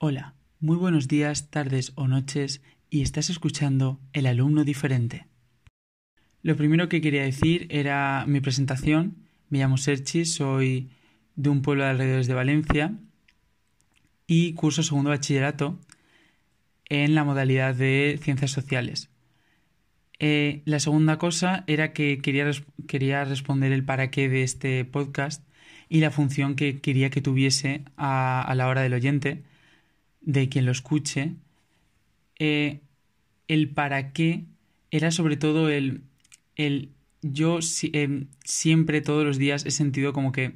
Hola, muy buenos días, tardes o noches y estás escuchando El alumno diferente. Lo primero que quería decir era mi presentación. Me llamo Serchi, soy de un pueblo de alrededor de Valencia y curso segundo bachillerato en la modalidad de ciencias sociales. Eh, la segunda cosa era que quería, quería responder el para qué de este podcast y la función que quería que tuviese a la hora del oyente de quien lo escuche, eh, el para qué era sobre todo el, el yo eh, siempre, todos los días he sentido como que,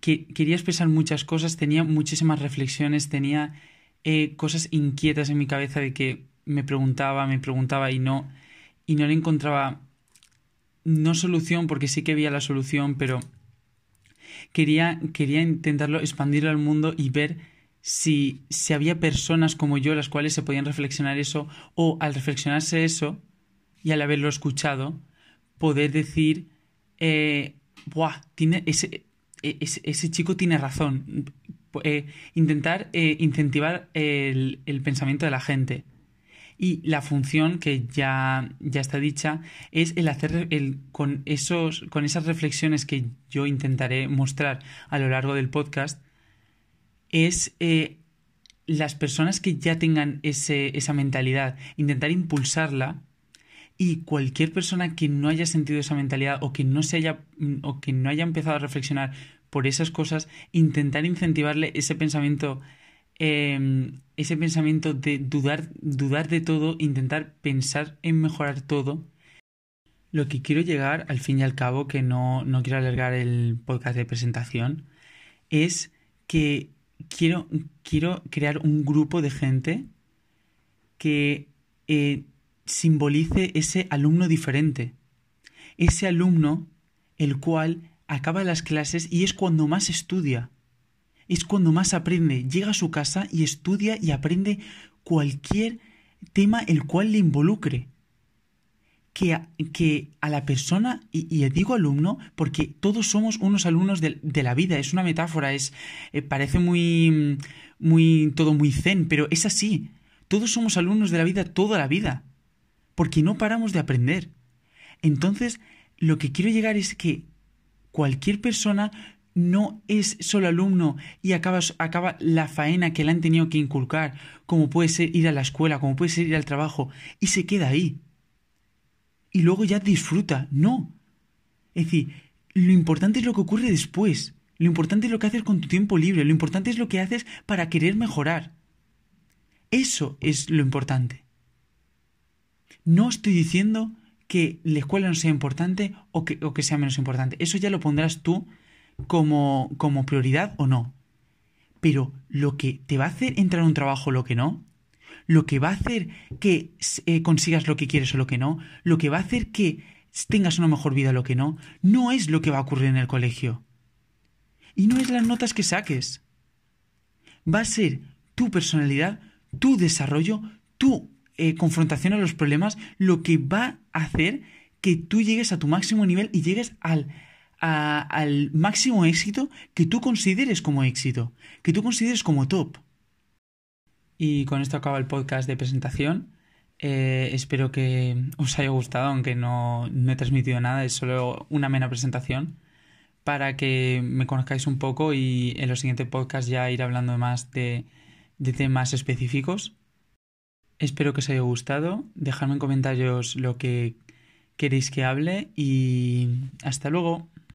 que, quería expresar muchas cosas, tenía muchísimas reflexiones, tenía eh, cosas inquietas en mi cabeza de que me preguntaba, me preguntaba y no, y no le encontraba, no solución, porque sí que había la solución, pero quería, quería intentarlo, expandirlo al mundo y ver si, había personas como yo las cuales se podían reflexionar eso o al reflexionarse eso y al haberlo escuchado poder decir eh, Buah, tiene ese, e, ese, chico tiene razón eh, intentar eh, incentivar el, el, pensamiento de la gente. Y la función que ya, ya está dicha es el hacer el, con, esos, con esas reflexiones que yo intentaré mostrar a lo largo del podcast es eh, las personas que ya tengan ese, esa mentalidad, intentar impulsarla y cualquier persona que no haya sentido esa mentalidad o que no se haya o que no haya empezado a reflexionar por esas cosas, intentar incentivarle ese pensamiento em, ese pensamiento de dudar, dudar de todo, intentar pensar en mejorar todo. Lo que quiero llegar, al fin y al cabo, que no, no quiero alargar el podcast de presentación, es que quiero, quiero crear un grupo de gente que eh, simbolice ese alumno diferente. Ese alumno el cual acaba las clases y es cuando más estudia. Es cuando más aprende. Llega a su casa y estudia y aprende cualquier tema el cual le involucre que a, que a la persona, y, digo alumno porque todos somos unos alumnos de, la vida, es una metáfora, es eh, parece muy, muy, todo muy zen, pero es así. Todos somos alumnos de la vida toda la vida, porque no paramos de aprender. Entonces, lo que quiero llegar es que cualquier persona no es solo alumno y acaba, acaba la faena que le han tenido que inculcar, como puede ser ir a la escuela, como puede ser ir al trabajo, y se queda ahí y luego ya disfruta. No. Es decir, lo importante es lo que ocurre después. Lo importante es lo que haces con tu tiempo libre. Lo importante es lo que haces para querer mejorar. Eso es lo importante. No estoy diciendo que la escuela no sea importante o que, o que sea menos importante. Eso ya lo pondrás tú como, como prioridad o no. Pero lo que te va a hacer entrar a un trabajo, lo que no, lo que va a hacer que eh, consigas lo que quieres o lo que no, lo que va a hacer que tengas una mejor vida o lo que no, no es lo que va a ocurrir en el colegio. Y no es las notas que saques. Va a ser tu personalidad, tu desarrollo, tu eh, confrontación a los problemas, lo que va a hacer que tú llegues a tu máximo nivel y llegues al, al máximo éxito que tú consideres como éxito, que tú consideres como top. Y con esto acaba el podcast de presentación. Eh, espero que os haya gustado, aunque no, he transmitido nada, es solo una mera presentación para que me conozcáis un poco y en los siguientes podcasts ya ir hablando más de, de temas específicos. Espero que os haya gustado. Dejadme en comentarios lo que queréis que hable y hasta luego.